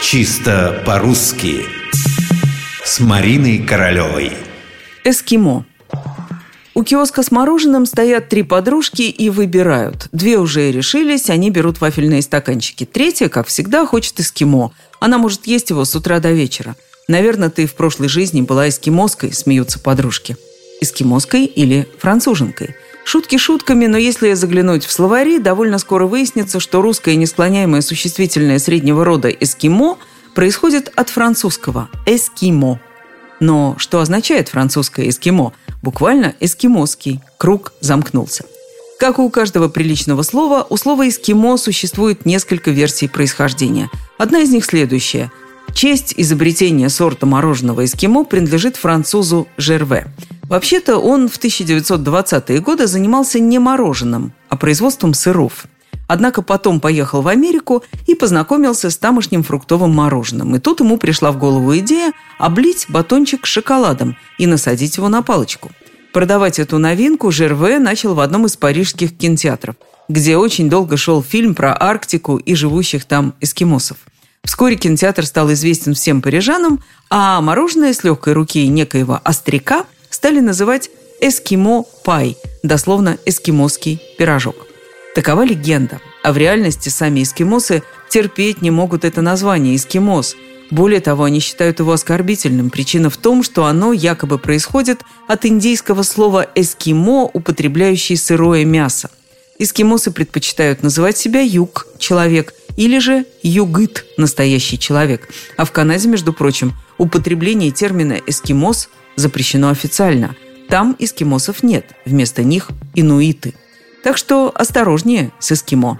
Чисто по-русски С Мариной Королевой Эскимо у киоска с мороженым стоят три подружки и выбирают. Две уже решились, они берут вафельные стаканчики. Третья, как всегда, хочет эскимо. Она может есть его с утра до вечера. Наверное, ты в прошлой жизни была эскимоской, смеются подружки. Эскимоской или француженкой – Шутки шутками, но если заглянуть в словари, довольно скоро выяснится, что русское несклоняемое существительное среднего рода «эскимо» происходит от французского «эскимо». Но что означает французское «эскимо»? Буквально «эскимосский». Круг замкнулся. Как и у каждого приличного слова, у слова «эскимо» существует несколько версий происхождения. Одна из них следующая. Честь изобретения сорта мороженого «эскимо» принадлежит французу Жерве – Вообще-то он в 1920-е годы занимался не мороженым, а производством сыров. Однако потом поехал в Америку и познакомился с тамошним фруктовым мороженым. И тут ему пришла в голову идея облить батончик шоколадом и насадить его на палочку. Продавать эту новинку Жерве начал в одном из парижских кинотеатров, где очень долго шел фильм про Арктику и живущих там эскимосов. Вскоре кинотеатр стал известен всем парижанам, а мороженое с легкой руки некоего остряка – стали называть «эскимо-пай», дословно «эскимосский пирожок». Такова легенда. А в реальности сами эскимосы терпеть не могут это название «эскимос». Более того, они считают его оскорбительным. Причина в том, что оно якобы происходит от индийского слова «эскимо», употребляющий сырое мясо. Эскимосы предпочитают называть себя юг – человек, или же югыт – настоящий человек. А в Канаде, между прочим, употребление термина «эскимос» запрещено официально. Там эскимосов нет, вместо них инуиты. Так что осторожнее с эскимо.